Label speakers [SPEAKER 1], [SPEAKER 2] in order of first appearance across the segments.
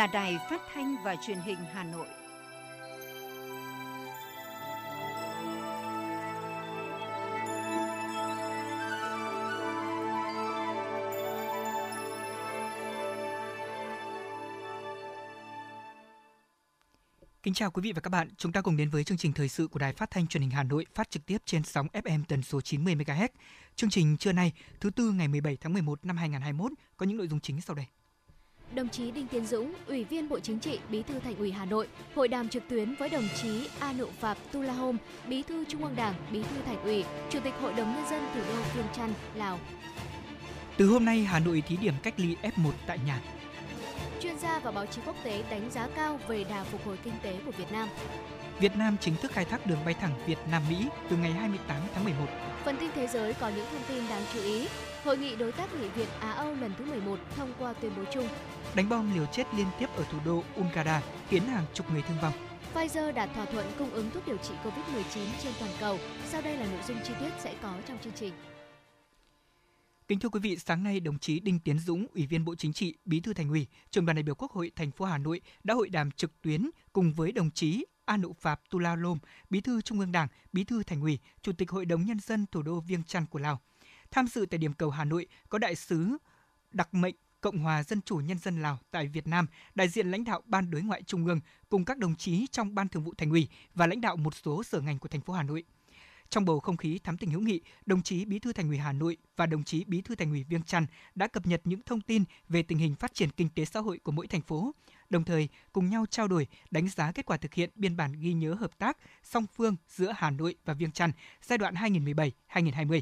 [SPEAKER 1] là Đài Phát thanh và Truyền hình Hà Nội.
[SPEAKER 2] Kính chào quý vị và các bạn, chúng ta cùng đến với chương trình thời sự của Đài Phát thanh Truyền hình Hà Nội phát trực tiếp trên sóng FM tần số 90 MHz. Chương trình trưa nay, thứ tư ngày 17 tháng 11 năm 2021 có những nội dung chính sau đây.
[SPEAKER 3] Đồng chí Đinh Tiến Dũng, Ủy viên Bộ Chính trị, Bí thư Thành ủy Hà Nội, hội đàm trực tuyến với đồng chí A Nụ Phạp Tulahom, Bí thư Trung ương Đảng, Bí thư Thành ủy, Chủ tịch Hội đồng nhân dân thủ đô Viêng Chăn, Lào.
[SPEAKER 2] Từ hôm nay, Hà Nội thí điểm cách ly F1 tại nhà.
[SPEAKER 3] Chuyên gia và báo chí quốc tế đánh giá cao về đà phục hồi kinh tế của Việt Nam.
[SPEAKER 2] Việt Nam chính thức khai thác đường bay thẳng Việt Nam Mỹ từ ngày 28 tháng 11.
[SPEAKER 3] Phần tin thế giới có những thông tin đáng chú ý. Hội nghị đối tác nghị Việt Á Âu lần thứ 11 thông qua tuyên bố chung.
[SPEAKER 2] Đánh bom liều chết liên tiếp ở thủ đô Unkara khiến hàng chục người thương vong.
[SPEAKER 3] Pfizer đạt thỏa thuận cung ứng thuốc điều trị COVID-19 trên toàn cầu. Sau đây là nội dung chi tiết sẽ có trong chương trình.
[SPEAKER 2] Kính thưa quý vị, sáng nay đồng chí Đinh Tiến Dũng, Ủy viên Bộ Chính trị, Bí thư Thành ủy, Trưởng đoàn đại biểu Quốc hội thành phố Hà Nội đã hội đàm trực tuyến cùng với đồng chí A Nụ Phạp Tulalom, Bí thư Trung ương Đảng, Bí thư Thành ủy, Chủ tịch Hội đồng nhân dân thủ đô Viêng Chăn của Lào. Tham dự tại điểm cầu Hà Nội có đại sứ đặc mệnh Cộng hòa Dân chủ Nhân dân Lào tại Việt Nam, đại diện lãnh đạo Ban Đối ngoại Trung ương cùng các đồng chí trong Ban Thường vụ Thành ủy và lãnh đạo một số sở ngành của thành phố Hà Nội. Trong bầu không khí thắm tình hữu nghị, đồng chí Bí thư Thành ủy Hà Nội và đồng chí Bí thư Thành ủy Viêng Chăn đã cập nhật những thông tin về tình hình phát triển kinh tế xã hội của mỗi thành phố, đồng thời cùng nhau trao đổi, đánh giá kết quả thực hiện biên bản ghi nhớ hợp tác song phương giữa Hà Nội và Viêng Chăn giai đoạn 2017-2020.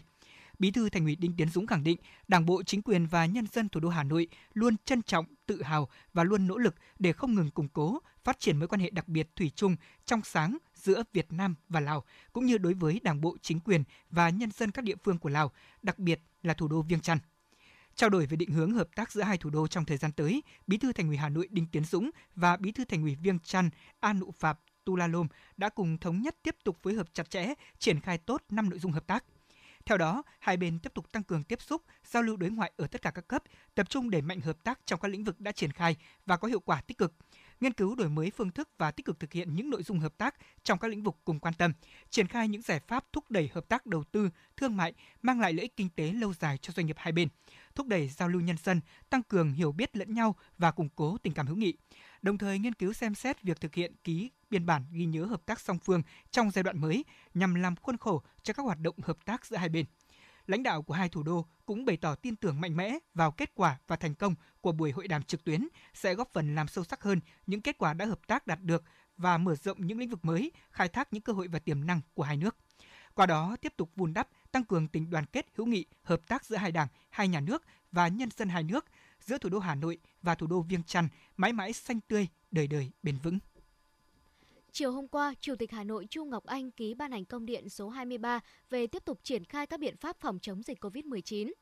[SPEAKER 2] Bí thư Thành ủy Đinh Tiến Dũng khẳng định, Đảng bộ, chính quyền và nhân dân thủ đô Hà Nội luôn trân trọng, tự hào và luôn nỗ lực để không ngừng củng cố, phát triển mối quan hệ đặc biệt thủy chung, trong sáng giữa Việt Nam và Lào, cũng như đối với Đảng bộ, chính quyền và nhân dân các địa phương của Lào, đặc biệt là thủ đô Viêng Chăn. Trao đổi về định hướng hợp tác giữa hai thủ đô trong thời gian tới, Bí thư Thành ủy Hà Nội Đinh Tiến Dũng và Bí thư Thành ủy Viêng Chăn An Nụ Phạp Tulalom đã cùng thống nhất tiếp tục phối hợp chặt chẽ, triển khai tốt 5 nội dung hợp tác. Theo đó, hai bên tiếp tục tăng cường tiếp xúc, giao lưu đối ngoại ở tất cả các cấp, tập trung đẩy mạnh hợp tác trong các lĩnh vực đã triển khai và có hiệu quả tích cực nghiên cứu đổi mới phương thức và tích cực thực hiện những nội dung hợp tác trong các lĩnh vực cùng quan tâm, triển khai những giải pháp thúc đẩy hợp tác đầu tư, thương mại, mang lại lợi ích kinh tế lâu dài cho doanh nghiệp hai bên, thúc đẩy giao lưu nhân dân, tăng cường hiểu biết lẫn nhau và củng cố tình cảm hữu nghị. Đồng thời nghiên cứu xem xét việc thực hiện ký biên bản ghi nhớ hợp tác song phương trong giai đoạn mới nhằm làm khuôn khổ cho các hoạt động hợp tác giữa hai bên lãnh đạo của hai thủ đô cũng bày tỏ tin tưởng mạnh mẽ vào kết quả và thành công của buổi hội đàm trực tuyến sẽ góp phần làm sâu sắc hơn những kết quả đã hợp tác đạt được và mở rộng những lĩnh vực mới, khai thác những cơ hội và tiềm năng của hai nước. Qua đó tiếp tục vun đắp, tăng cường tình đoàn kết hữu nghị, hợp tác giữa hai đảng, hai nhà nước và nhân dân hai nước, giữa thủ đô Hà Nội và thủ đô Viêng Chăn mãi mãi xanh tươi, đời đời bền vững.
[SPEAKER 3] Chiều hôm qua, Chủ tịch Hà Nội Chu Ngọc Anh ký ban hành công điện số 23 về tiếp tục triển khai các biện pháp phòng chống dịch COVID-19.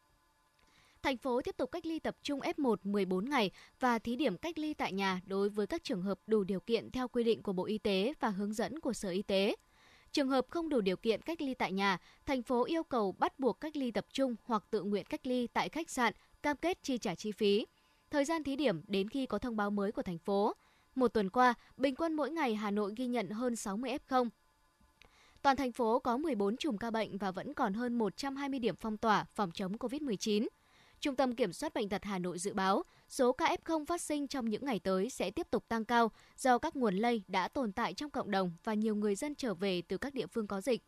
[SPEAKER 3] Thành phố tiếp tục cách ly tập trung F1 14 ngày và thí điểm cách ly tại nhà đối với các trường hợp đủ điều kiện theo quy định của Bộ Y tế và hướng dẫn của Sở Y tế. Trường hợp không đủ điều kiện cách ly tại nhà, thành phố yêu cầu bắt buộc cách ly tập trung hoặc tự nguyện cách ly tại khách sạn, cam kết chi trả chi phí. Thời gian thí điểm đến khi có thông báo mới của thành phố. Một tuần qua, bình quân mỗi ngày Hà Nội ghi nhận hơn 60 F0. Toàn thành phố có 14 chùm ca bệnh và vẫn còn hơn 120 điểm phong tỏa phòng chống COVID-19. Trung tâm Kiểm soát Bệnh tật Hà Nội dự báo số ca F0 phát sinh trong những ngày tới sẽ tiếp tục tăng cao do các nguồn lây đã tồn tại trong cộng đồng và nhiều người dân trở về từ các địa phương có dịch.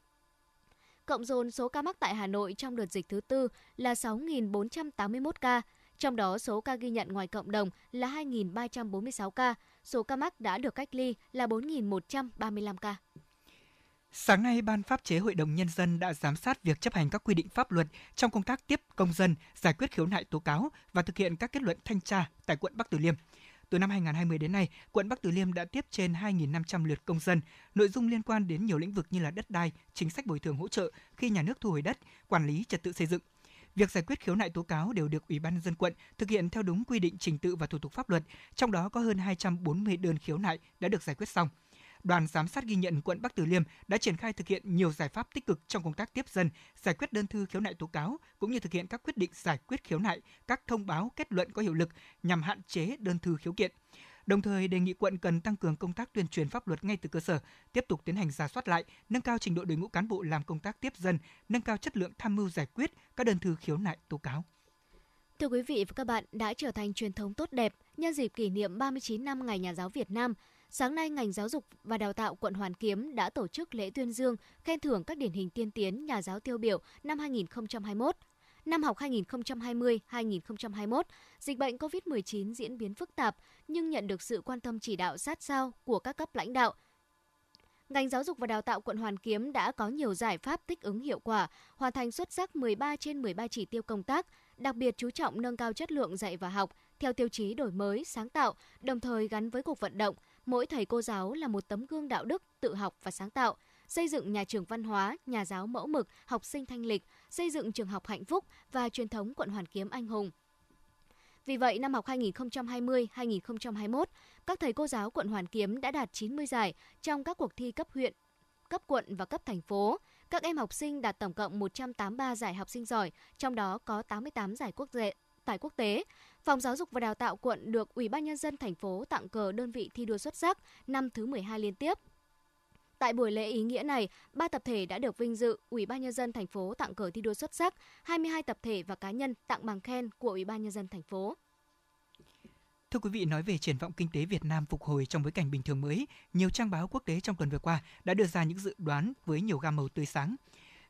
[SPEAKER 3] Cộng dồn số ca mắc tại Hà Nội trong đợt dịch thứ tư là 6.481 ca, trong đó số ca ghi nhận ngoài cộng đồng là 2.346 ca, số ca mắc đã được cách ly là 4.135 ca.
[SPEAKER 2] Sáng nay, Ban pháp chế Hội đồng Nhân dân đã giám sát việc chấp hành các quy định pháp luật trong công tác tiếp công dân, giải quyết khiếu nại tố cáo và thực hiện các kết luận thanh tra tại quận Bắc Từ Liêm. Từ năm 2020 đến nay, quận Bắc Từ Liêm đã tiếp trên 2.500 lượt công dân, nội dung liên quan đến nhiều lĩnh vực như là đất đai, chính sách bồi thường hỗ trợ khi nhà nước thu hồi đất, quản lý trật tự xây dựng. Việc giải quyết khiếu nại tố cáo đều được Ủy ban nhân dân quận thực hiện theo đúng quy định trình tự và thủ tục pháp luật, trong đó có hơn 240 đơn khiếu nại đã được giải quyết xong đoàn giám sát ghi nhận quận Bắc Từ Liêm đã triển khai thực hiện nhiều giải pháp tích cực trong công tác tiếp dân, giải quyết đơn thư khiếu nại tố cáo cũng như thực hiện các quyết định giải quyết khiếu nại, các thông báo kết luận có hiệu lực nhằm hạn chế đơn thư khiếu kiện. Đồng thời đề nghị quận cần tăng cường công tác tuyên truyền pháp luật ngay từ cơ sở, tiếp tục tiến hành giả soát lại, nâng cao trình độ đội ngũ cán bộ làm công tác tiếp dân, nâng cao chất lượng tham mưu giải quyết các đơn thư khiếu nại tố cáo.
[SPEAKER 3] Thưa quý vị và các bạn, đã trở thành truyền thống tốt đẹp nhân dịp kỷ niệm 39 năm Ngày Nhà giáo Việt Nam. Sáng nay, ngành giáo dục và đào tạo quận Hoàn Kiếm đã tổ chức lễ tuyên dương, khen thưởng các điển hình tiên tiến nhà giáo tiêu biểu năm 2021. Năm học 2020-2021, dịch bệnh COVID-19 diễn biến phức tạp nhưng nhận được sự quan tâm chỉ đạo sát sao của các cấp lãnh đạo. Ngành giáo dục và đào tạo quận Hoàn Kiếm đã có nhiều giải pháp thích ứng hiệu quả, hoàn thành xuất sắc 13 trên 13 chỉ tiêu công tác, đặc biệt chú trọng nâng cao chất lượng dạy và học theo tiêu chí đổi mới, sáng tạo, đồng thời gắn với cuộc vận động, mỗi thầy cô giáo là một tấm gương đạo đức, tự học và sáng tạo, xây dựng nhà trường văn hóa, nhà giáo mẫu mực, học sinh thanh lịch, xây dựng trường học hạnh phúc và truyền thống quận Hoàn Kiếm anh hùng. Vì vậy, năm học 2020-2021, các thầy cô giáo quận Hoàn Kiếm đã đạt 90 giải trong các cuộc thi cấp huyện, cấp quận và cấp thành phố. Các em học sinh đạt tổng cộng 183 giải học sinh giỏi, trong đó có 88 giải quốc tế, tại quốc tế. Phòng Giáo dục và Đào tạo quận được Ủy ban nhân dân thành phố tặng cờ đơn vị thi đua xuất sắc năm thứ 12 liên tiếp. Tại buổi lễ ý nghĩa này, ba tập thể đã được vinh dự Ủy ban nhân dân thành phố tặng cờ thi đua xuất sắc, 22 tập thể và cá nhân tặng bằng khen của Ủy ban nhân dân thành phố.
[SPEAKER 2] Thưa quý vị, nói về triển vọng kinh tế Việt Nam phục hồi trong bối cảnh bình thường mới, nhiều trang báo quốc tế trong tuần vừa qua đã đưa ra những dự đoán với nhiều gam màu tươi sáng.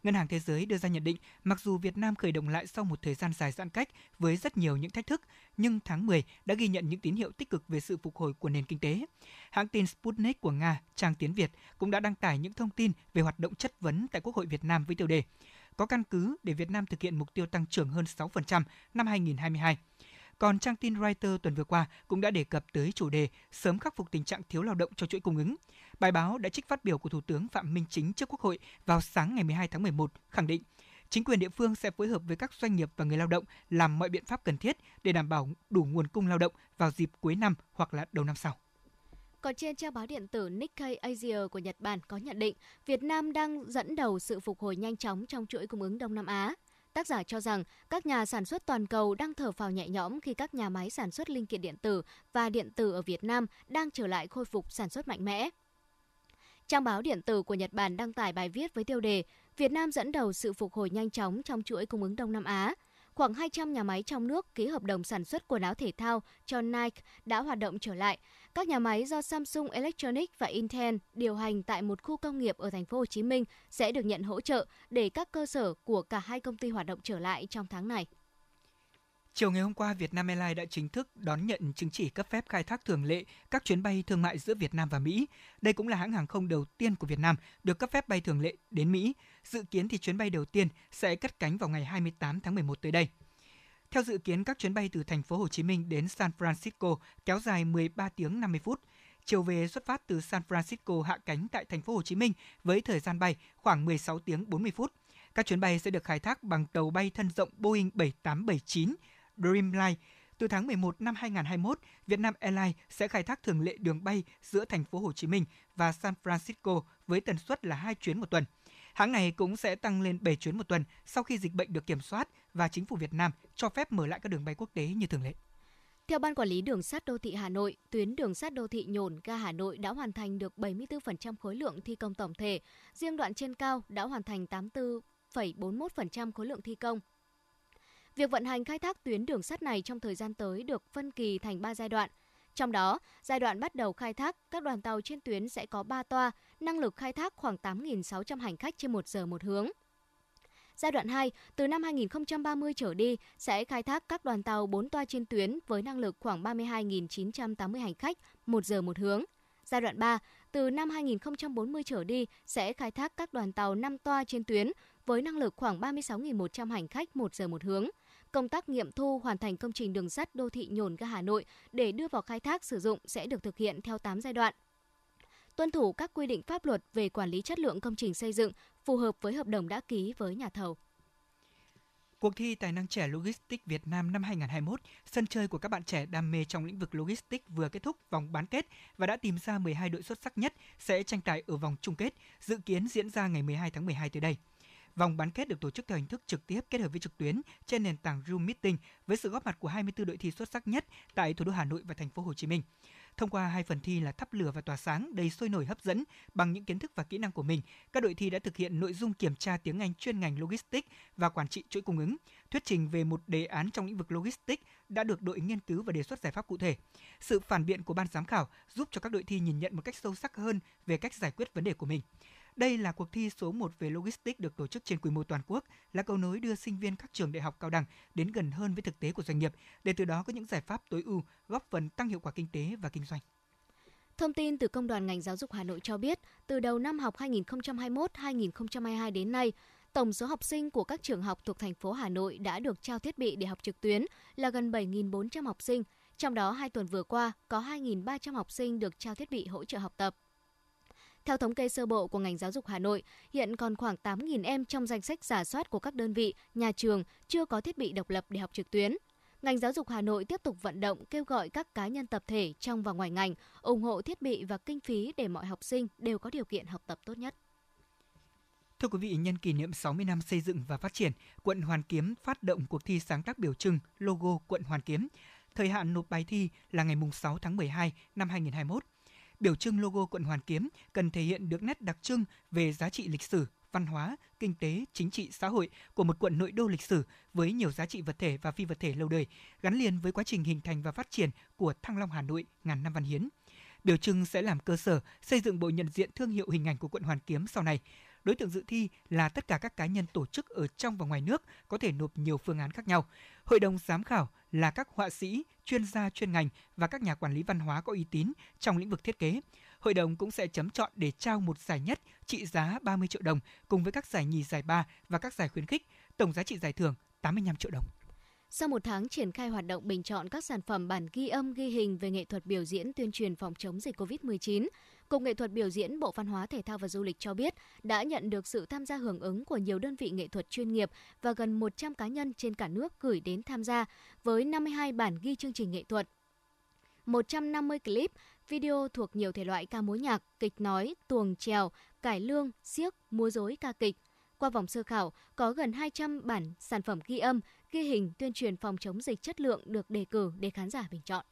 [SPEAKER 2] Ngân hàng Thế giới đưa ra nhận định, mặc dù Việt Nam khởi động lại sau một thời gian dài giãn cách với rất nhiều những thách thức, nhưng tháng 10 đã ghi nhận những tín hiệu tích cực về sự phục hồi của nền kinh tế. Hãng tin Sputnik của Nga, trang tiếng Việt, cũng đã đăng tải những thông tin về hoạt động chất vấn tại Quốc hội Việt Nam với tiêu đề Có căn cứ để Việt Nam thực hiện mục tiêu tăng trưởng hơn 6% năm 2022. Còn trang tin Reuters tuần vừa qua cũng đã đề cập tới chủ đề sớm khắc phục tình trạng thiếu lao động cho chuỗi cung ứng. Bài báo đã trích phát biểu của Thủ tướng Phạm Minh Chính trước Quốc hội vào sáng ngày 12 tháng 11 khẳng định chính quyền địa phương sẽ phối hợp với các doanh nghiệp và người lao động làm mọi biện pháp cần thiết để đảm bảo đủ nguồn cung lao động vào dịp cuối năm hoặc là đầu năm sau.
[SPEAKER 3] Còn trên trang báo điện tử Nikkei Asia của Nhật Bản có nhận định Việt Nam đang dẫn đầu sự phục hồi nhanh chóng trong chuỗi cung ứng Đông Nam Á. Tác giả cho rằng các nhà sản xuất toàn cầu đang thở phào nhẹ nhõm khi các nhà máy sản xuất linh kiện điện tử và điện tử ở Việt Nam đang trở lại khôi phục sản xuất mạnh mẽ. Trang báo điện tử của Nhật Bản đăng tải bài viết với tiêu đề Việt Nam dẫn đầu sự phục hồi nhanh chóng trong chuỗi cung ứng Đông Nam Á. Khoảng 200 nhà máy trong nước ký hợp đồng sản xuất quần áo thể thao cho Nike đã hoạt động trở lại. Các nhà máy do Samsung Electronics và Intel điều hành tại một khu công nghiệp ở thành phố Hồ Chí Minh sẽ được nhận hỗ trợ để các cơ sở của cả hai công ty hoạt động trở lại trong tháng này.
[SPEAKER 2] Chiều ngày hôm qua, Vietnam Airlines đã chính thức đón nhận chứng chỉ cấp phép khai thác thường lệ các chuyến bay thương mại giữa Việt Nam và Mỹ. Đây cũng là hãng hàng không đầu tiên của Việt Nam được cấp phép bay thường lệ đến Mỹ. Dự kiến thì chuyến bay đầu tiên sẽ cất cánh vào ngày 28 tháng 11 tới đây. Theo dự kiến, các chuyến bay từ thành phố Hồ Chí Minh đến San Francisco kéo dài 13 tiếng 50 phút. Chiều về xuất phát từ San Francisco hạ cánh tại thành phố Hồ Chí Minh với thời gian bay khoảng 16 tiếng 40 phút. Các chuyến bay sẽ được khai thác bằng tàu bay thân rộng Boeing 7879 Dreamline. Từ tháng 11 năm 2021, Vietnam Airlines sẽ khai thác thường lệ đường bay giữa thành phố Hồ Chí Minh và San Francisco với tần suất là 2 chuyến một tuần. Hãng này cũng sẽ tăng lên 7 chuyến một tuần sau khi dịch bệnh được kiểm soát và chính phủ Việt Nam cho phép mở lại các đường bay quốc tế như thường lệ.
[SPEAKER 3] Theo Ban Quản lý Đường sắt Đô thị Hà Nội, tuyến đường sắt đô thị Nhổn ga Hà Nội đã hoàn thành được 74% khối lượng thi công tổng thể. Riêng đoạn trên cao đã hoàn thành 84,41% khối lượng thi công. Việc vận hành khai thác tuyến đường sắt này trong thời gian tới được phân kỳ thành 3 giai đoạn. Trong đó, giai đoạn bắt đầu khai thác, các đoàn tàu trên tuyến sẽ có 3 toa, năng lực khai thác khoảng 8.600 hành khách trên 1 giờ một hướng. Giai đoạn 2, từ năm 2030 trở đi, sẽ khai thác các đoàn tàu 4 toa trên tuyến với năng lực khoảng 32.980 hành khách 1 giờ một hướng. Giai đoạn 3, từ năm 2040 trở đi, sẽ khai thác các đoàn tàu 5 toa trên tuyến với năng lực khoảng 36.100 hành khách 1 giờ một hướng công tác nghiệm thu hoàn thành công trình đường sắt đô thị Nhổn ga Hà Nội để đưa vào khai thác sử dụng sẽ được thực hiện theo 8 giai đoạn. Tuân thủ các quy định pháp luật về quản lý chất lượng công trình xây dựng phù hợp với hợp đồng đã ký với nhà thầu.
[SPEAKER 2] Cuộc thi Tài năng trẻ Logistics Việt Nam năm 2021, sân chơi của các bạn trẻ đam mê trong lĩnh vực logistics vừa kết thúc vòng bán kết và đã tìm ra 12 đội xuất sắc nhất sẽ tranh tài ở vòng chung kết, dự kiến diễn ra ngày 12 tháng 12 tới đây. Vòng bán kết được tổ chức theo hình thức trực tiếp kết hợp với trực tuyến trên nền tảng Zoom Meeting với sự góp mặt của 24 đội thi xuất sắc nhất tại thủ đô Hà Nội và thành phố Hồ Chí Minh. Thông qua hai phần thi là thắp lửa và tỏa sáng đầy sôi nổi hấp dẫn bằng những kiến thức và kỹ năng của mình, các đội thi đã thực hiện nội dung kiểm tra tiếng Anh chuyên ngành Logistics và quản trị chuỗi cung ứng, thuyết trình về một đề án trong lĩnh vực Logistics đã được đội nghiên cứu và đề xuất giải pháp cụ thể. Sự phản biện của ban giám khảo giúp cho các đội thi nhìn nhận một cách sâu sắc hơn về cách giải quyết vấn đề của mình. Đây là cuộc thi số 1 về logistics được tổ chức trên quy mô toàn quốc, là cầu nối đưa sinh viên các trường đại học cao đẳng đến gần hơn với thực tế của doanh nghiệp, để từ đó có những giải pháp tối ưu góp phần tăng hiệu quả kinh tế và kinh doanh.
[SPEAKER 3] Thông tin từ Công đoàn ngành giáo dục Hà Nội cho biết, từ đầu năm học 2021-2022 đến nay, tổng số học sinh của các trường học thuộc thành phố Hà Nội đã được trao thiết bị để học trực tuyến là gần 7.400 học sinh. Trong đó, hai tuần vừa qua, có 2.300 học sinh được trao thiết bị hỗ trợ học tập. Theo thống kê sơ bộ của ngành giáo dục Hà Nội, hiện còn khoảng 8.000 em trong danh sách giả soát của các đơn vị, nhà trường chưa có thiết bị độc lập để học trực tuyến. Ngành giáo dục Hà Nội tiếp tục vận động kêu gọi các cá nhân tập thể trong và ngoài ngành ủng hộ thiết bị và kinh phí để mọi học sinh đều có điều kiện học tập tốt nhất.
[SPEAKER 2] Thưa quý vị, nhân kỷ niệm 60 năm xây dựng và phát triển, quận Hoàn Kiếm phát động cuộc thi sáng tác biểu trưng logo quận Hoàn Kiếm. Thời hạn nộp bài thi là ngày 6 tháng 12 năm 2021 biểu trưng logo quận Hoàn Kiếm cần thể hiện được nét đặc trưng về giá trị lịch sử, văn hóa, kinh tế, chính trị, xã hội của một quận nội đô lịch sử với nhiều giá trị vật thể và phi vật thể lâu đời, gắn liền với quá trình hình thành và phát triển của Thăng Long Hà Nội ngàn năm văn hiến. Biểu trưng sẽ làm cơ sở xây dựng bộ nhận diện thương hiệu hình ảnh của quận Hoàn Kiếm sau này. Đối tượng dự thi là tất cả các cá nhân tổ chức ở trong và ngoài nước có thể nộp nhiều phương án khác nhau. Hội đồng giám khảo là các họa sĩ, chuyên gia chuyên ngành và các nhà quản lý văn hóa có uy tín trong lĩnh vực thiết kế. Hội đồng cũng sẽ chấm chọn để trao một giải nhất trị giá 30 triệu đồng cùng với các giải nhì, giải ba và các giải khuyến khích, tổng giá trị giải thưởng 85 triệu đồng.
[SPEAKER 3] Sau một tháng triển khai hoạt động bình chọn các sản phẩm bản ghi âm ghi hình về nghệ thuật biểu diễn tuyên truyền phòng chống dịch COVID-19, Cục Nghệ thuật biểu diễn Bộ Văn hóa Thể thao và Du lịch cho biết đã nhận được sự tham gia hưởng ứng của nhiều đơn vị nghệ thuật chuyên nghiệp và gần 100 cá nhân trên cả nước gửi đến tham gia với 52 bản ghi chương trình nghệ thuật. 150 clip, video thuộc nhiều thể loại ca mối nhạc, kịch nói, tuồng trèo, cải lương, siếc, múa rối ca kịch. Qua vòng sơ khảo, có gần 200 bản sản phẩm ghi âm, ghi hình tuyên truyền phòng chống dịch chất lượng được đề cử để khán giả bình chọn.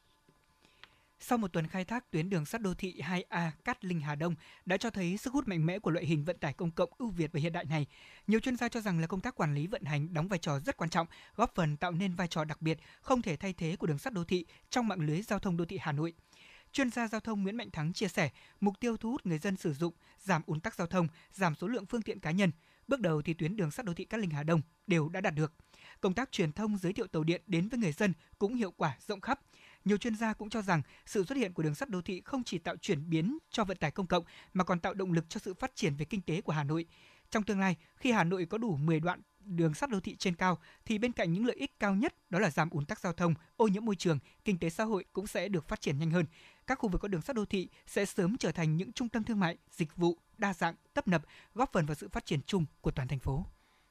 [SPEAKER 2] Sau một tuần khai thác, tuyến đường sắt đô thị 2A Cát Linh Hà Đông đã cho thấy sức hút mạnh mẽ của loại hình vận tải công cộng ưu việt và hiện đại này. Nhiều chuyên gia cho rằng là công tác quản lý vận hành đóng vai trò rất quan trọng, góp phần tạo nên vai trò đặc biệt không thể thay thế của đường sắt đô thị trong mạng lưới giao thông đô thị Hà Nội. Chuyên gia giao thông Nguyễn Mạnh Thắng chia sẻ, mục tiêu thu hút người dân sử dụng, giảm ùn tắc giao thông, giảm số lượng phương tiện cá nhân. Bước đầu thì tuyến đường sắt đô thị Cát Linh Hà Đông đều đã đạt được. Công tác truyền thông giới thiệu tàu điện đến với người dân cũng hiệu quả rộng khắp nhiều chuyên gia cũng cho rằng sự xuất hiện của đường sắt đô thị không chỉ tạo chuyển biến cho vận tải công cộng mà còn tạo động lực cho sự phát triển về kinh tế của Hà Nội. Trong tương lai, khi Hà Nội có đủ 10 đoạn đường sắt đô thị trên cao thì bên cạnh những lợi ích cao nhất đó là giảm ùn tắc giao thông, ô nhiễm môi trường, kinh tế xã hội cũng sẽ được phát triển nhanh hơn. Các khu vực có đường sắt đô thị sẽ sớm trở thành những trung tâm thương mại, dịch vụ đa dạng, tấp nập, góp phần vào sự phát triển chung của toàn thành phố.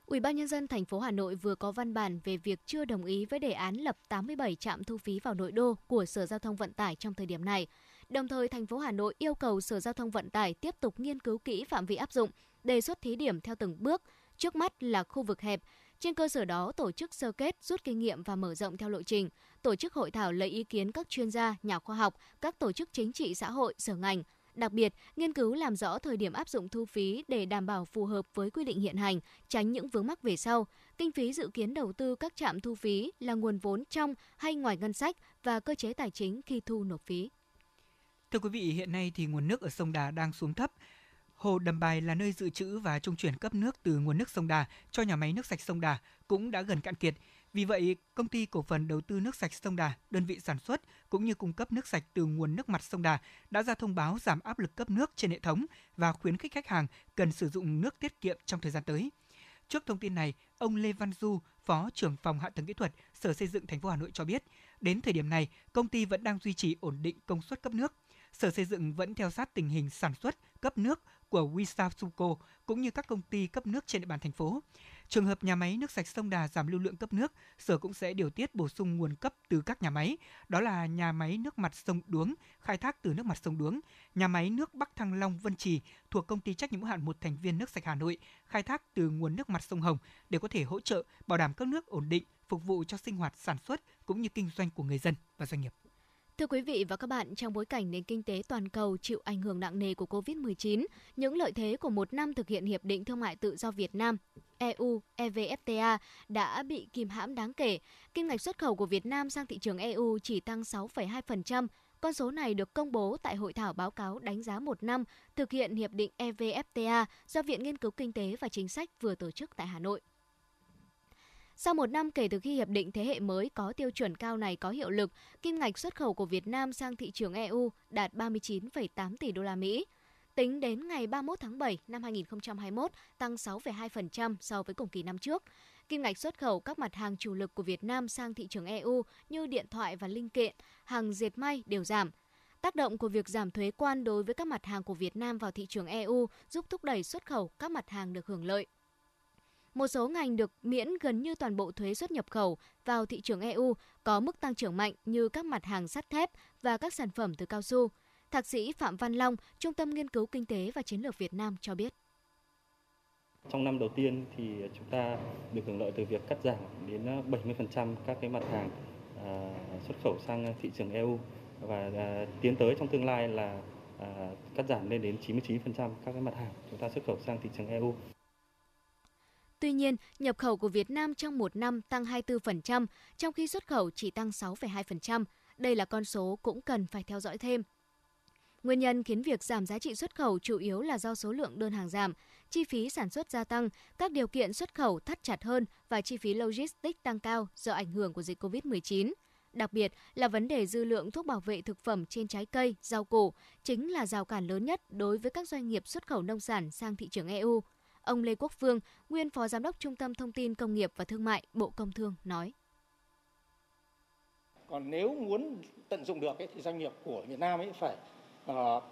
[SPEAKER 3] Ủy ban nhân dân thành phố Hà Nội vừa có văn bản về việc chưa đồng ý với đề án lập 87 trạm thu phí vào nội đô của Sở Giao thông Vận tải trong thời điểm này. Đồng thời, thành phố Hà Nội yêu cầu Sở Giao thông Vận tải tiếp tục nghiên cứu kỹ phạm vi áp dụng, đề xuất thí điểm theo từng bước. Trước mắt là khu vực hẹp, trên cơ sở đó tổ chức sơ kết, rút kinh nghiệm và mở rộng theo lộ trình, tổ chức hội thảo lấy ý kiến các chuyên gia, nhà khoa học, các tổ chức chính trị xã hội, sở ngành, Đặc biệt, nghiên cứu làm rõ thời điểm áp dụng thu phí để đảm bảo phù hợp với quy định hiện hành, tránh những vướng mắc về sau. Kinh phí dự kiến đầu tư các trạm thu phí là nguồn vốn trong hay ngoài ngân sách và cơ chế tài chính khi thu nộp phí.
[SPEAKER 2] Thưa quý vị, hiện nay thì nguồn nước ở sông Đà đang xuống thấp. Hồ Đầm Bài là nơi dự trữ và trung chuyển cấp nước từ nguồn nước sông Đà cho nhà máy nước sạch sông Đà cũng đã gần cạn kiệt. Vì vậy, công ty cổ phần đầu tư nước sạch sông Đà, đơn vị sản xuất cũng như cung cấp nước sạch từ nguồn nước mặt sông Đà đã ra thông báo giảm áp lực cấp nước trên hệ thống và khuyến khích khách hàng cần sử dụng nước tiết kiệm trong thời gian tới. Trước thông tin này, ông Lê Văn Du, Phó trưởng phòng hạ tầng kỹ thuật Sở Xây dựng thành phố Hà Nội cho biết, đến thời điểm này, công ty vẫn đang duy trì ổn định công suất cấp nước. Sở Xây dựng vẫn theo sát tình hình sản xuất, cấp nước của Wisasuco cũng như các công ty cấp nước trên địa bàn thành phố. Trường hợp nhà máy nước sạch sông Đà giảm lưu lượng cấp nước, Sở cũng sẽ điều tiết bổ sung nguồn cấp từ các nhà máy, đó là nhà máy nước mặt sông Đuống, khai thác từ nước mặt sông Đuống, nhà máy nước Bắc Thăng Long Vân Trì thuộc công ty trách nhiệm hữu hạn một thành viên nước sạch Hà Nội, khai thác từ nguồn nước mặt sông Hồng để có thể hỗ trợ bảo đảm cấp nước ổn định, phục vụ cho sinh hoạt sản xuất cũng như kinh doanh của người dân và doanh nghiệp.
[SPEAKER 3] Thưa quý vị và các bạn, trong bối cảnh nền kinh tế toàn cầu chịu ảnh hưởng nặng nề của COVID-19, những lợi thế của một năm thực hiện Hiệp định Thương mại Tự do Việt Nam EU EVFTA đã bị kìm hãm đáng kể. Kim ngạch xuất khẩu của Việt Nam sang thị trường EU chỉ tăng 6,2%. Con số này được công bố tại hội thảo báo cáo đánh giá một năm thực hiện Hiệp định EVFTA do Viện Nghiên cứu Kinh tế và Chính sách vừa tổ chức tại Hà Nội. Sau một năm kể từ khi hiệp định thế hệ mới có tiêu chuẩn cao này có hiệu lực, kim ngạch xuất khẩu của Việt Nam sang thị trường EU đạt 39,8 tỷ đô la Mỹ. Tính đến ngày 31 tháng 7 năm 2021, tăng 6,2% so với cùng kỳ năm trước. Kim ngạch xuất khẩu các mặt hàng chủ lực của Việt Nam sang thị trường EU như điện thoại và linh kiện, hàng dệt may đều giảm. Tác động của việc giảm thuế quan đối với các mặt hàng của Việt Nam vào thị trường EU giúp thúc đẩy xuất khẩu các mặt hàng được hưởng lợi. Một số ngành được miễn gần như toàn bộ thuế xuất nhập khẩu vào thị trường EU có mức tăng trưởng mạnh như các mặt hàng sắt thép và các sản phẩm từ cao su. Thạc sĩ Phạm Văn Long, Trung tâm Nghiên cứu Kinh tế và Chiến lược Việt Nam cho biết.
[SPEAKER 4] Trong năm đầu tiên thì chúng ta được hưởng lợi từ việc cắt giảm đến ờ, 70% các cái mặt hàng ờ, xuất khẩu sang thị trường EU và ờ, tiến tới trong tương lai là cắt giảm lên đến 99% các cái mặt hàng chúng ta xuất khẩu sang thị trường EU.
[SPEAKER 3] Tuy nhiên, nhập khẩu của Việt Nam trong một năm tăng 24%, trong khi xuất khẩu chỉ tăng 6,2%. Đây là con số cũng cần phải theo dõi thêm. Nguyên nhân khiến việc giảm giá trị xuất khẩu chủ yếu là do số lượng đơn hàng giảm, chi phí sản xuất gia tăng, các điều kiện xuất khẩu thắt chặt hơn và chi phí logistics tăng cao do ảnh hưởng của dịch COVID-19. Đặc biệt là vấn đề dư lượng thuốc bảo vệ thực phẩm trên trái cây, rau củ chính là rào cản lớn nhất đối với các doanh nghiệp xuất khẩu nông sản sang thị trường EU. Ông Lê Quốc Phương, nguyên Phó Giám đốc Trung tâm Thông tin Công nghiệp và Thương mại, Bộ Công Thương nói.
[SPEAKER 5] Còn nếu muốn tận dụng được ấy, thì doanh nghiệp của Việt Nam ấy phải uh,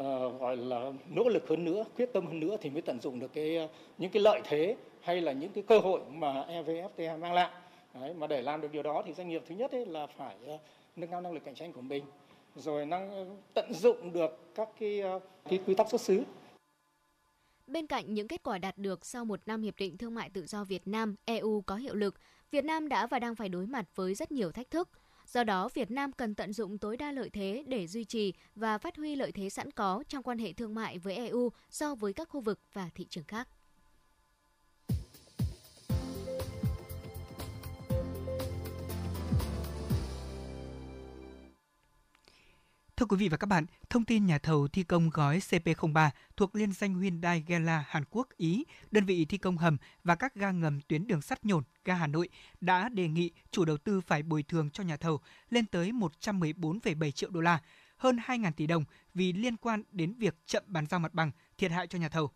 [SPEAKER 5] uh, gọi là nỗ lực hơn nữa, quyết tâm hơn nữa thì mới tận dụng được cái những cái lợi thế hay là những cái cơ hội mà EVFTA mang lại. Đấy, mà để làm được điều đó thì doanh nghiệp thứ nhất ấy là phải uh, nâng cao năng lực cạnh tranh của mình, rồi năng tận dụng được các cái, cái quy tắc xuất xứ
[SPEAKER 3] Bên cạnh những kết quả đạt được sau một năm Hiệp định Thương mại Tự do Việt Nam EU có hiệu lực, Việt Nam đã và đang phải đối mặt với rất nhiều thách thức. Do đó, Việt Nam cần tận dụng tối đa lợi thế để duy trì và phát huy lợi thế sẵn có trong quan hệ thương mại với EU so với các khu vực và thị trường khác.
[SPEAKER 2] Thưa quý vị và các bạn, thông tin nhà thầu thi công gói CP03 thuộc liên danh Hyundai Gela Hàn Quốc Ý, đơn vị thi công hầm và các ga ngầm tuyến đường sắt nhổn ga Hà Nội đã đề nghị chủ đầu tư phải bồi thường cho nhà thầu lên tới 114,7 triệu đô la, hơn 2.000 tỷ đồng vì liên quan đến việc chậm bàn giao mặt bằng, thiệt hại cho nhà thầu.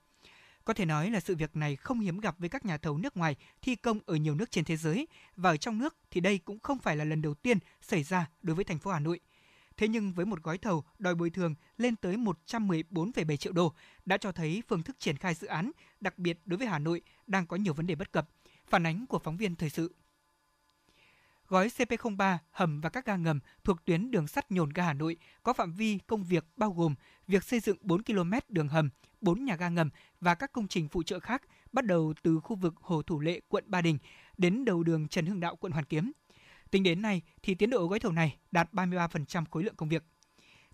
[SPEAKER 2] Có thể nói là sự việc này không hiếm gặp với các nhà thầu nước ngoài thi công ở nhiều nước trên thế giới và ở trong nước thì đây cũng không phải là lần đầu tiên xảy ra đối với thành phố Hà Nội – Thế nhưng với một gói thầu đòi bồi thường lên tới 114,7 triệu đô đã cho thấy phương thức triển khai dự án, đặc biệt đối với Hà Nội, đang có nhiều vấn đề bất cập. Phản ánh của phóng viên thời sự. Gói CP03 hầm và các ga ngầm thuộc tuyến đường sắt nhổn ga Hà Nội có phạm vi công việc bao gồm việc xây dựng 4 km đường hầm, 4 nhà ga ngầm và các công trình phụ trợ khác bắt đầu từ khu vực Hồ Thủ Lệ, quận Ba Đình đến đầu đường Trần Hưng Đạo, quận Hoàn Kiếm – Tính đến nay thì tiến độ gói thầu này đạt 33% khối lượng công việc.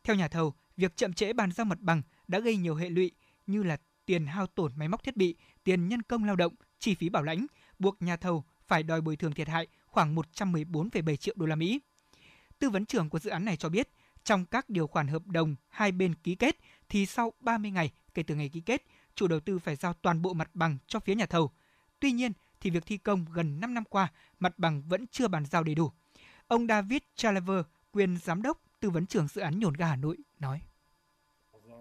[SPEAKER 2] Theo nhà thầu, việc chậm trễ bàn giao mặt bằng đã gây nhiều hệ lụy như là tiền hao tổn máy móc thiết bị, tiền nhân công lao động, chi phí bảo lãnh, buộc nhà thầu phải đòi bồi thường thiệt hại khoảng 114,7 triệu đô la Mỹ. Tư vấn trưởng của dự án này cho biết, trong các điều khoản hợp đồng hai bên ký kết thì sau 30 ngày kể từ ngày ký kết, chủ đầu tư phải giao toàn bộ mặt bằng cho phía nhà thầu. Tuy nhiên, thì việc thi công gần 5 năm qua, mặt bằng vẫn chưa bàn giao đầy đủ. Ông David Chalaver, quyền giám đốc, tư vấn trưởng dự án nhổn ga Hà Nội, nói.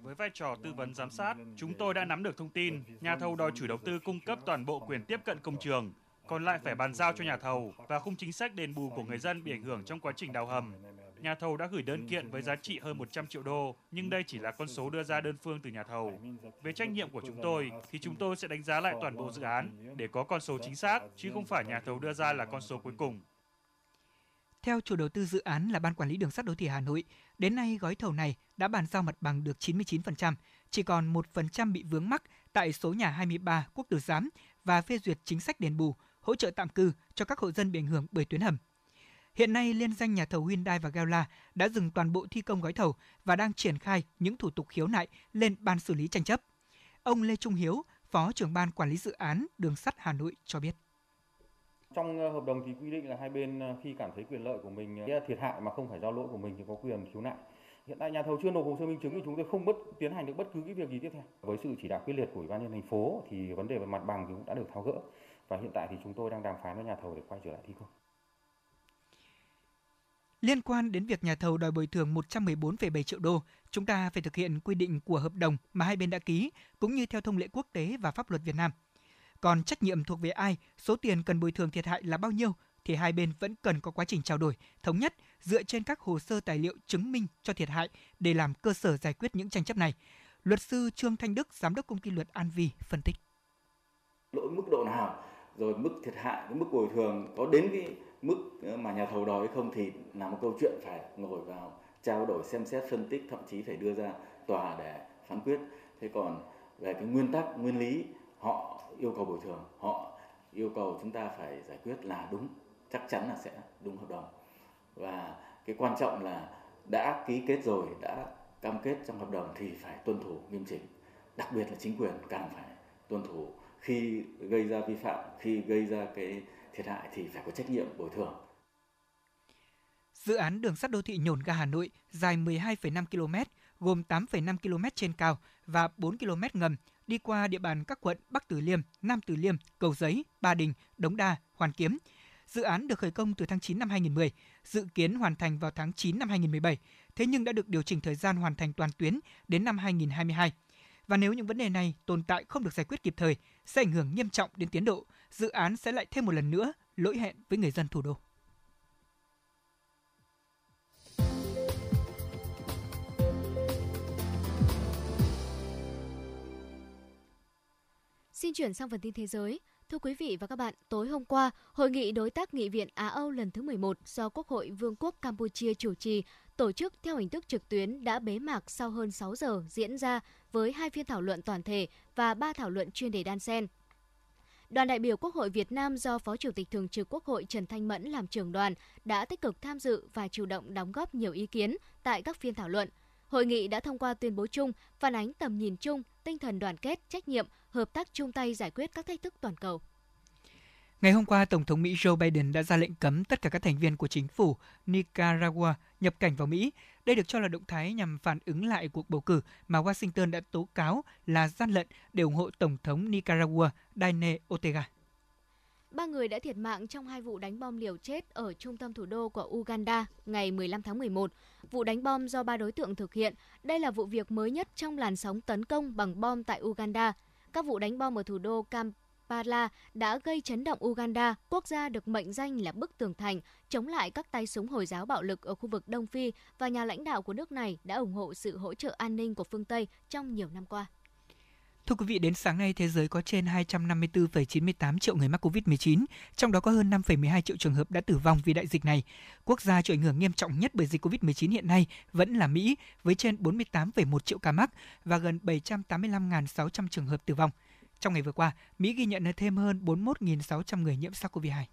[SPEAKER 6] Với vai trò tư vấn giám sát, chúng tôi đã nắm được thông tin nhà thầu đòi chủ đầu tư cung cấp toàn bộ quyền tiếp cận công trường, còn lại phải bàn giao cho nhà thầu và khung chính sách đền bù của người dân bị ảnh hưởng trong quá trình đào hầm. Nhà thầu đã gửi đơn kiện với giá trị hơn 100 triệu đô, nhưng đây chỉ là con số đưa ra đơn phương từ nhà thầu. Về trách nhiệm của chúng tôi thì chúng tôi sẽ đánh giá lại toàn bộ dự án để có con số chính xác, chứ không phải nhà thầu đưa ra là con số cuối cùng.
[SPEAKER 2] Theo chủ đầu tư dự án là Ban Quản lý Đường sắt Đô thị Hà Nội, đến nay gói thầu này đã bàn giao mặt bằng được 99%, chỉ còn 1% bị vướng mắc tại số nhà 23 Quốc Tử Giám và phê duyệt chính sách đền bù, hỗ trợ tạm cư cho các hộ dân bị ảnh hưởng bởi tuyến hầm. Hiện nay, liên danh nhà thầu Hyundai và Gela đã dừng toàn bộ thi công gói thầu và đang triển khai những thủ tục khiếu nại lên ban xử lý tranh chấp. Ông Lê Trung Hiếu, Phó trưởng ban quản lý dự án đường sắt Hà Nội cho biết.
[SPEAKER 7] Trong ờ, hợp đồng thì quy định là hai bên ờ, khi cảm thấy quyền lợi của mình ờ, thiệt hại mà không phải do lỗi của mình thì có quyền khiếu nại. Hiện tại nhà thầu chưa nộp hồ sơ minh chứng thì chúng tôi không bất tiến hành được bất cứ cái việc gì tiếp theo. Với sự chỉ đạo quyết liệt của Ủy ban nhân thành phố thì vấn đề về mặt bằng thì cũng đã được tháo gỡ và hiện tại thì chúng tôi đang đàm phán với nhà thầu để quay trở lại thi công.
[SPEAKER 2] Liên quan đến việc nhà thầu đòi bồi thường 114,7 triệu đô, chúng ta phải thực hiện quy định của hợp đồng mà hai bên đã ký, cũng như theo thông lệ quốc tế và pháp luật Việt Nam. Còn trách nhiệm thuộc về ai, số tiền cần bồi thường thiệt hại là bao nhiêu thì hai bên vẫn cần có quá trình trao đổi, thống nhất dựa trên các hồ sơ tài liệu chứng minh cho thiệt hại để làm cơ sở giải quyết những tranh chấp này. Luật sư Trương Thanh Đức, giám đốc công ty luật An Vi phân tích.
[SPEAKER 8] Lỗi mức độ nào, rồi mức thiệt hại, mức bồi thường có đến cái mức mà nhà thầu đòi hay không thì là một câu chuyện phải ngồi vào trao đổi xem xét, phân tích, thậm chí phải đưa ra tòa để phán quyết. Thế còn về cái nguyên tắc, nguyên lý, họ yêu cầu bồi thường, họ yêu cầu chúng ta phải giải quyết là đúng, chắc chắn là sẽ đúng hợp đồng. Và cái quan trọng là đã ký kết rồi, đã cam kết trong hợp đồng thì phải tuân thủ nghiêm chỉnh. Đặc biệt là chính quyền càng phải tuân thủ. Khi gây ra vi phạm, khi gây ra cái thiệt hại thì phải có trách nhiệm bồi thường.
[SPEAKER 2] Dự án đường sắt đô thị Nhổn ga Hà Nội dài 12,5 km, gồm 8,5 km trên cao và 4 km ngầm, đi qua địa bàn các quận Bắc Từ Liêm, Nam Từ Liêm, Cầu Giấy, Ba Đình, Đống Đa, Hoàn Kiếm. Dự án được khởi công từ tháng 9 năm 2010, dự kiến hoàn thành vào tháng 9 năm 2017, thế nhưng đã được điều chỉnh thời gian hoàn thành toàn tuyến đến năm 2022. Và nếu những vấn đề này tồn tại không được giải quyết kịp thời, sẽ ảnh hưởng nghiêm trọng đến tiến độ, dự án sẽ lại thêm một lần nữa lỗi hẹn với người dân thủ đô.
[SPEAKER 3] Xin chuyển sang phần tin thế giới. Thưa quý vị và các bạn, tối hôm qua, Hội nghị Đối tác Nghị viện Á-Âu lần thứ 11 do Quốc hội Vương quốc Campuchia chủ trì tổ chức theo hình thức trực tuyến đã bế mạc sau hơn 6 giờ diễn ra với hai phiên thảo luận toàn thể và ba thảo luận chuyên đề đan xen. Đoàn đại biểu Quốc hội Việt Nam do Phó Chủ tịch Thường trực Quốc hội Trần Thanh Mẫn làm trưởng đoàn đã tích cực tham dự và chủ động đóng góp nhiều ý kiến tại các phiên thảo luận. Hội nghị đã thông qua tuyên bố chung phản ánh tầm nhìn chung, tinh thần đoàn kết, trách nhiệm, hợp tác chung tay giải quyết các thách thức toàn cầu.
[SPEAKER 2] Ngày hôm qua, Tổng thống Mỹ Joe Biden đã ra lệnh cấm tất cả các thành viên của chính phủ Nicaragua nhập cảnh vào Mỹ. Đây được cho là động thái nhằm phản ứng lại cuộc bầu cử mà Washington đã tố cáo là gian lận để ủng hộ Tổng thống Nicaragua Daniel Ortega.
[SPEAKER 3] Ba người đã thiệt mạng trong hai vụ đánh bom liều chết ở trung tâm thủ đô của Uganda ngày 15 tháng 11. Vụ đánh bom do ba đối tượng thực hiện, đây là vụ việc mới nhất trong làn sóng tấn công bằng bom tại Uganda. Các vụ đánh bom ở thủ đô Cam Kampala đã gây chấn động Uganda, quốc gia được mệnh danh là bức tường thành, chống lại các tay súng Hồi giáo bạo lực ở khu vực Đông Phi và nhà lãnh đạo của nước này đã ủng hộ sự hỗ trợ an ninh của phương Tây trong nhiều năm qua.
[SPEAKER 2] Thưa quý vị, đến sáng nay, thế giới có trên 254,98 triệu người mắc COVID-19, trong đó có hơn 5,12 triệu trường hợp đã tử vong vì đại dịch này. Quốc gia chịu ảnh hưởng nghiêm trọng nhất bởi dịch COVID-19 hiện nay vẫn là Mỹ, với trên 48,1 triệu ca mắc và gần 785.600 trường hợp tử vong. Trong ngày vừa qua, Mỹ ghi nhận thêm hơn 41.600 người nhiễm SARS-CoV-2.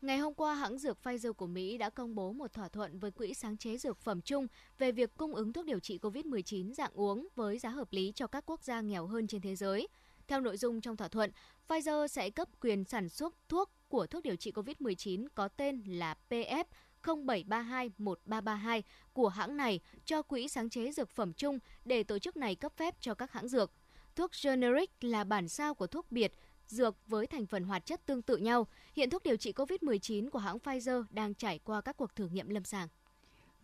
[SPEAKER 3] Ngày hôm qua, hãng dược Pfizer của Mỹ đã công bố một thỏa thuận với Quỹ sáng chế dược phẩm chung về việc cung ứng thuốc điều trị COVID-19 dạng uống với giá hợp lý cho các quốc gia nghèo hơn trên thế giới. Theo nội dung trong thỏa thuận, Pfizer sẽ cấp quyền sản xuất thuốc của thuốc điều trị COVID-19 có tên là PF 07321332 của hãng này cho Quỹ sáng chế dược phẩm chung để tổ chức này cấp phép cho các hãng dược. Thuốc generic là bản sao của thuốc biệt, dược với thành phần hoạt chất tương tự nhau. Hiện thuốc điều trị COVID-19 của hãng Pfizer đang trải qua các cuộc thử nghiệm lâm sàng.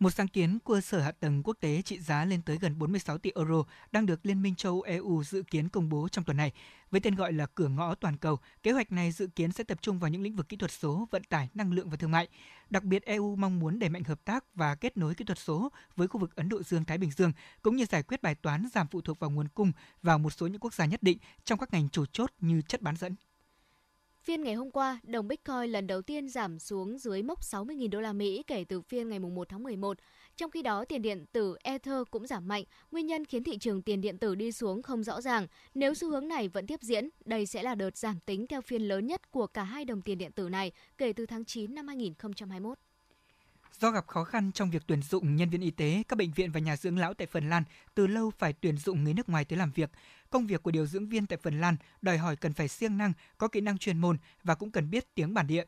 [SPEAKER 2] Một sáng kiến cơ sở hạ tầng quốc tế trị giá lên tới gần 46 tỷ euro đang được Liên minh châu EU dự kiến công bố trong tuần này. Với tên gọi là cửa ngõ toàn cầu, kế hoạch này dự kiến sẽ tập trung vào những lĩnh vực kỹ thuật số, vận tải, năng lượng và thương mại. Đặc biệt EU mong muốn đẩy mạnh hợp tác và kết nối kỹ thuật số với khu vực Ấn Độ Dương Thái Bình Dương cũng như giải quyết bài toán giảm phụ thuộc vào nguồn cung vào một số những quốc gia nhất định trong các ngành chủ chốt như chất bán dẫn.
[SPEAKER 3] Phiên ngày hôm qua, đồng Bitcoin lần đầu tiên giảm xuống dưới mốc 60.000 đô la Mỹ kể từ phiên ngày 1 tháng 11. Trong khi đó, tiền điện tử Ether cũng giảm mạnh, nguyên nhân khiến thị trường tiền điện tử đi xuống không rõ ràng. Nếu xu hướng này vẫn tiếp diễn, đây sẽ là đợt giảm tính theo phiên lớn nhất của cả hai đồng tiền điện tử này kể từ tháng 9 năm 2021.
[SPEAKER 2] Do gặp khó khăn trong việc tuyển dụng nhân viên y tế, các bệnh viện và nhà dưỡng lão tại Phần Lan từ lâu phải tuyển dụng người nước ngoài tới làm việc. Công việc của điều dưỡng viên tại Phần Lan đòi hỏi cần phải siêng năng, có kỹ năng chuyên môn và cũng cần biết tiếng bản địa,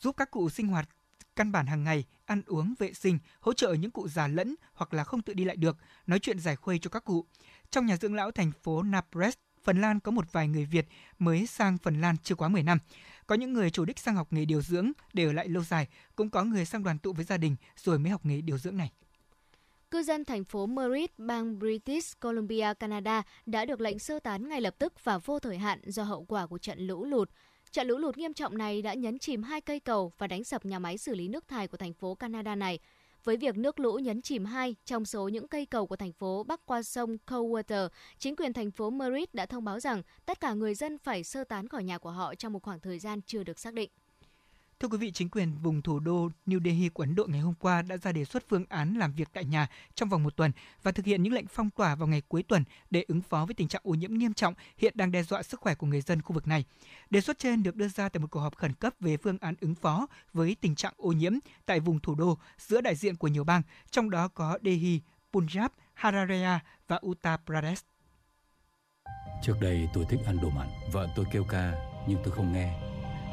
[SPEAKER 2] giúp các cụ sinh hoạt căn bản hàng ngày, ăn uống, vệ sinh, hỗ trợ những cụ già lẫn hoặc là không tự đi lại được, nói chuyện giải khuây cho các cụ. Trong nhà dưỡng lão thành phố Napres, Phần Lan có một vài người Việt mới sang Phần Lan chưa quá 10 năm. Có những người chủ đích sang học nghề điều dưỡng để ở lại lâu dài, cũng có người sang đoàn tụ với gia đình rồi mới học nghề điều dưỡng này.
[SPEAKER 3] Cư dân thành phố Merritt, bang British Columbia, Canada đã được lệnh sơ tán ngay lập tức và vô thời hạn do hậu quả của trận lũ lụt. Trận lũ lụt nghiêm trọng này đã nhấn chìm hai cây cầu và đánh sập nhà máy xử lý nước thải của thành phố Canada này. Với việc nước lũ nhấn chìm hai trong số những cây cầu của thành phố bắc qua sông Coldwater, chính quyền thành phố Merritt đã thông báo rằng tất cả người dân phải sơ tán khỏi nhà của họ trong một khoảng thời gian chưa được xác định.
[SPEAKER 2] Thưa quý vị, chính quyền vùng thủ đô New Delhi của Ấn Độ ngày hôm qua đã ra đề xuất phương án làm việc tại nhà trong vòng một tuần và thực hiện những lệnh phong tỏa vào ngày cuối tuần để ứng phó với tình trạng ô nhiễm nghiêm trọng hiện đang đe dọa sức khỏe của người dân khu vực này. Đề xuất trên được đưa ra tại một cuộc họp khẩn cấp về phương án ứng phó với tình trạng ô nhiễm tại vùng thủ đô giữa đại diện của nhiều bang, trong đó có Delhi, Punjab, Haryana và Uttar Pradesh.
[SPEAKER 9] Trước đây tôi thích ăn đồ mặn, vợ tôi kêu ca nhưng tôi không nghe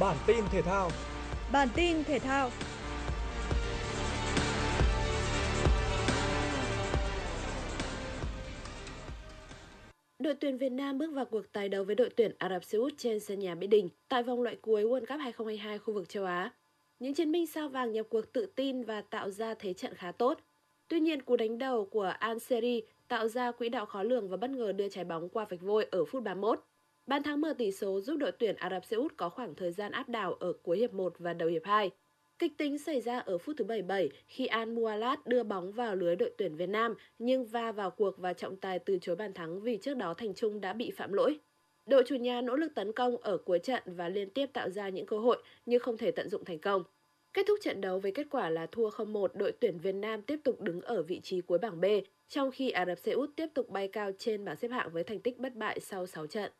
[SPEAKER 10] Bản tin thể thao.
[SPEAKER 11] Bản tin thể thao. Đội tuyển Việt Nam bước vào cuộc tài đấu với đội tuyển Ả Rập Xê Út trên sân nhà Mỹ Đình tại vòng loại cuối World Cup 2022 khu vực châu Á. Những chiến binh sao vàng nhập cuộc tự tin và tạo ra thế trận khá tốt. Tuy nhiên, cú đánh đầu của Al Seri tạo ra quỹ đạo khó lường và bất ngờ đưa trái bóng qua vạch vôi ở phút 31. Bàn thắng mở tỷ số giúp đội tuyển Ả Rập Xê Út có khoảng thời gian áp đảo ở cuối hiệp 1 và đầu hiệp 2. Kịch tính xảy ra ở phút thứ 77 khi An Mualat đưa bóng vào lưới đội tuyển Việt Nam nhưng va vào cuộc và trọng tài từ chối bàn thắng vì trước đó Thành Trung đã bị phạm lỗi. Đội chủ nhà nỗ lực tấn công ở cuối trận và liên tiếp tạo ra những cơ hội nhưng không thể tận dụng thành công. Kết thúc trận đấu với kết quả là thua 0-1, đội tuyển Việt Nam tiếp tục đứng ở vị trí cuối bảng B, trong khi Ả Rập Xê Út tiếp tục bay cao trên bảng xếp hạng với thành tích bất bại sau 6 trận.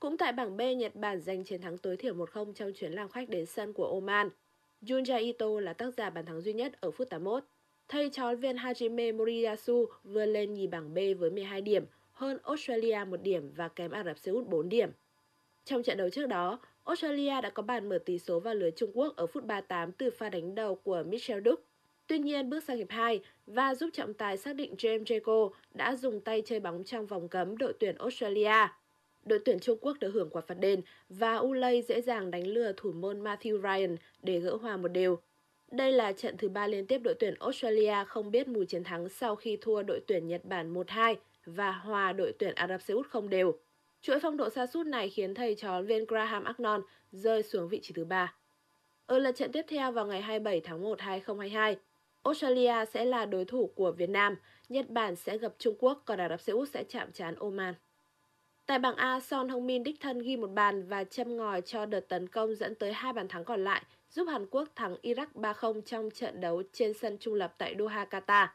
[SPEAKER 11] Cũng tại bảng B, Nhật Bản giành chiến thắng tối thiểu 1-0 trong chuyến làm khách đến sân của Oman. Junja Ito là tác giả bàn thắng duy nhất ở phút 81. Thầy trò viên Hajime Moriyasu vươn lên nhì bảng B với 12 điểm, hơn Australia 1 điểm và kém Ả Rập Xê Út 4 điểm. Trong trận đấu trước đó, Australia đã có bàn mở tỷ số vào lưới Trung Quốc ở phút 38 từ pha đánh đầu của Michel Duc. Tuy nhiên, bước sang hiệp 2 và giúp trọng tài xác định James Jaco đã dùng tay chơi bóng trong vòng cấm đội tuyển Australia đội tuyển Trung Quốc được hưởng quả phạt đền và Ulay dễ dàng đánh lừa thủ môn Matthew Ryan để gỡ hòa một đều. Đây là trận thứ ba liên tiếp đội tuyển Australia không biết mùi chiến thắng sau khi thua đội tuyển Nhật Bản 1-2 và hòa đội tuyển Ả Rập Xê Út không đều. Chuỗi phong độ xa sút này khiến thầy trò viên Graham Agnon rơi xuống vị trí thứ ba. Ở lượt trận tiếp theo vào ngày 27 tháng 1 2022, Australia sẽ là đối thủ của Việt Nam, Nhật Bản sẽ gặp Trung Quốc, còn Ả Rập Xê Út sẽ chạm trán Oman. Tại bảng A, Son Heung-min đích thân ghi một bàn và châm ngòi cho đợt tấn công dẫn tới hai bàn thắng còn lại, giúp Hàn Quốc thắng Iraq 3-0 trong trận đấu trên sân trung lập tại Doha, Qatar.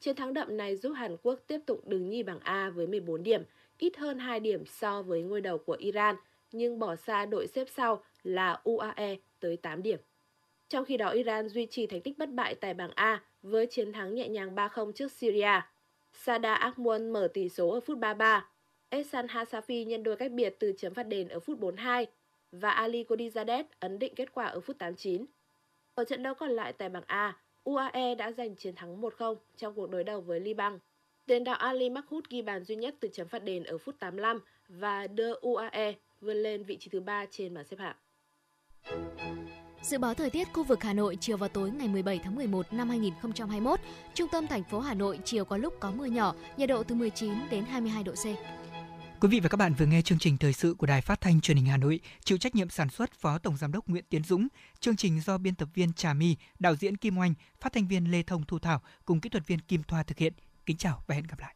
[SPEAKER 11] Chiến thắng đậm này giúp Hàn Quốc tiếp tục đứng nhì bảng A với 14 điểm, ít hơn 2 điểm so với ngôi đầu của Iran, nhưng bỏ xa đội xếp sau là UAE tới 8 điểm. Trong khi đó, Iran duy trì thành tích bất bại tại bảng A với chiến thắng nhẹ nhàng 3-0 trước Syria. Sada Akmun mở tỷ số ở phút 33, Ehsan Hasafi nhân đôi cách biệt từ chấm phạt đền ở phút 42 và Ali Kodizadeh ấn định kết quả ở phút 89. Ở trận đấu còn lại tại bảng A, UAE đã giành chiến thắng 1-0 trong cuộc đối đầu với Liban. Tiền đạo Ali Makhut ghi bàn duy nhất từ chấm phạt đền ở phút 85 và đưa UAE vươn lên vị trí thứ 3 trên bảng xếp hạng.
[SPEAKER 3] Dự báo thời tiết khu vực Hà Nội chiều và tối ngày 17 tháng 11 năm 2021, trung tâm thành phố Hà Nội chiều có lúc có mưa nhỏ, nhiệt độ từ 19 đến 22 độ C.
[SPEAKER 2] Quý vị và các bạn vừa nghe chương trình thời sự của Đài Phát thanh Truyền hình Hà Nội, chịu trách nhiệm sản xuất Phó Tổng giám đốc Nguyễn Tiến Dũng, chương trình do biên tập viên Trà My, đạo diễn Kim Oanh, phát thanh viên Lê Thông Thu Thảo cùng kỹ thuật viên Kim Thoa thực hiện. Kính chào và hẹn gặp lại.